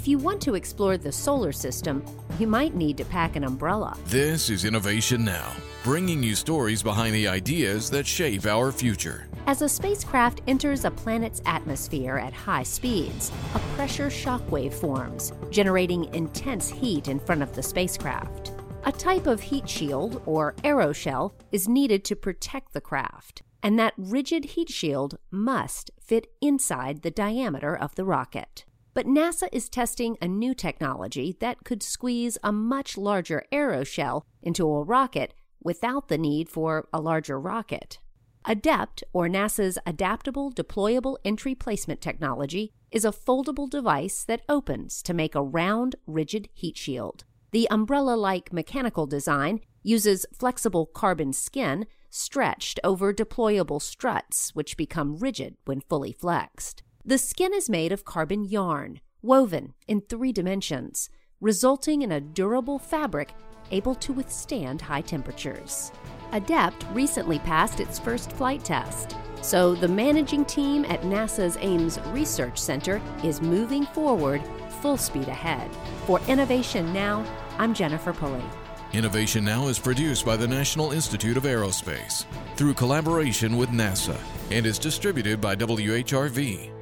If you want to explore the solar system, you might need to pack an umbrella. This is Innovation Now, bringing you stories behind the ideas that shape our future. As a spacecraft enters a planet's atmosphere at high speeds, a pressure shockwave forms, generating intense heat in front of the spacecraft. A type of heat shield, or aeroshell, is needed to protect the craft, and that rigid heat shield must fit inside the diameter of the rocket. But NASA is testing a new technology that could squeeze a much larger aeroshell into a rocket without the need for a larger rocket. ADEPT, or NASA's Adaptable Deployable Entry Placement Technology, is a foldable device that opens to make a round, rigid heat shield. The umbrella like mechanical design uses flexible carbon skin stretched over deployable struts, which become rigid when fully flexed. The skin is made of carbon yarn, woven in three dimensions, resulting in a durable fabric able to withstand high temperatures. ADEPT recently passed its first flight test, so the managing team at NASA's Ames Research Center is moving forward full speed ahead. For Innovation Now, I'm Jennifer Pulley. Innovation Now is produced by the National Institute of Aerospace through collaboration with NASA and is distributed by WHRV.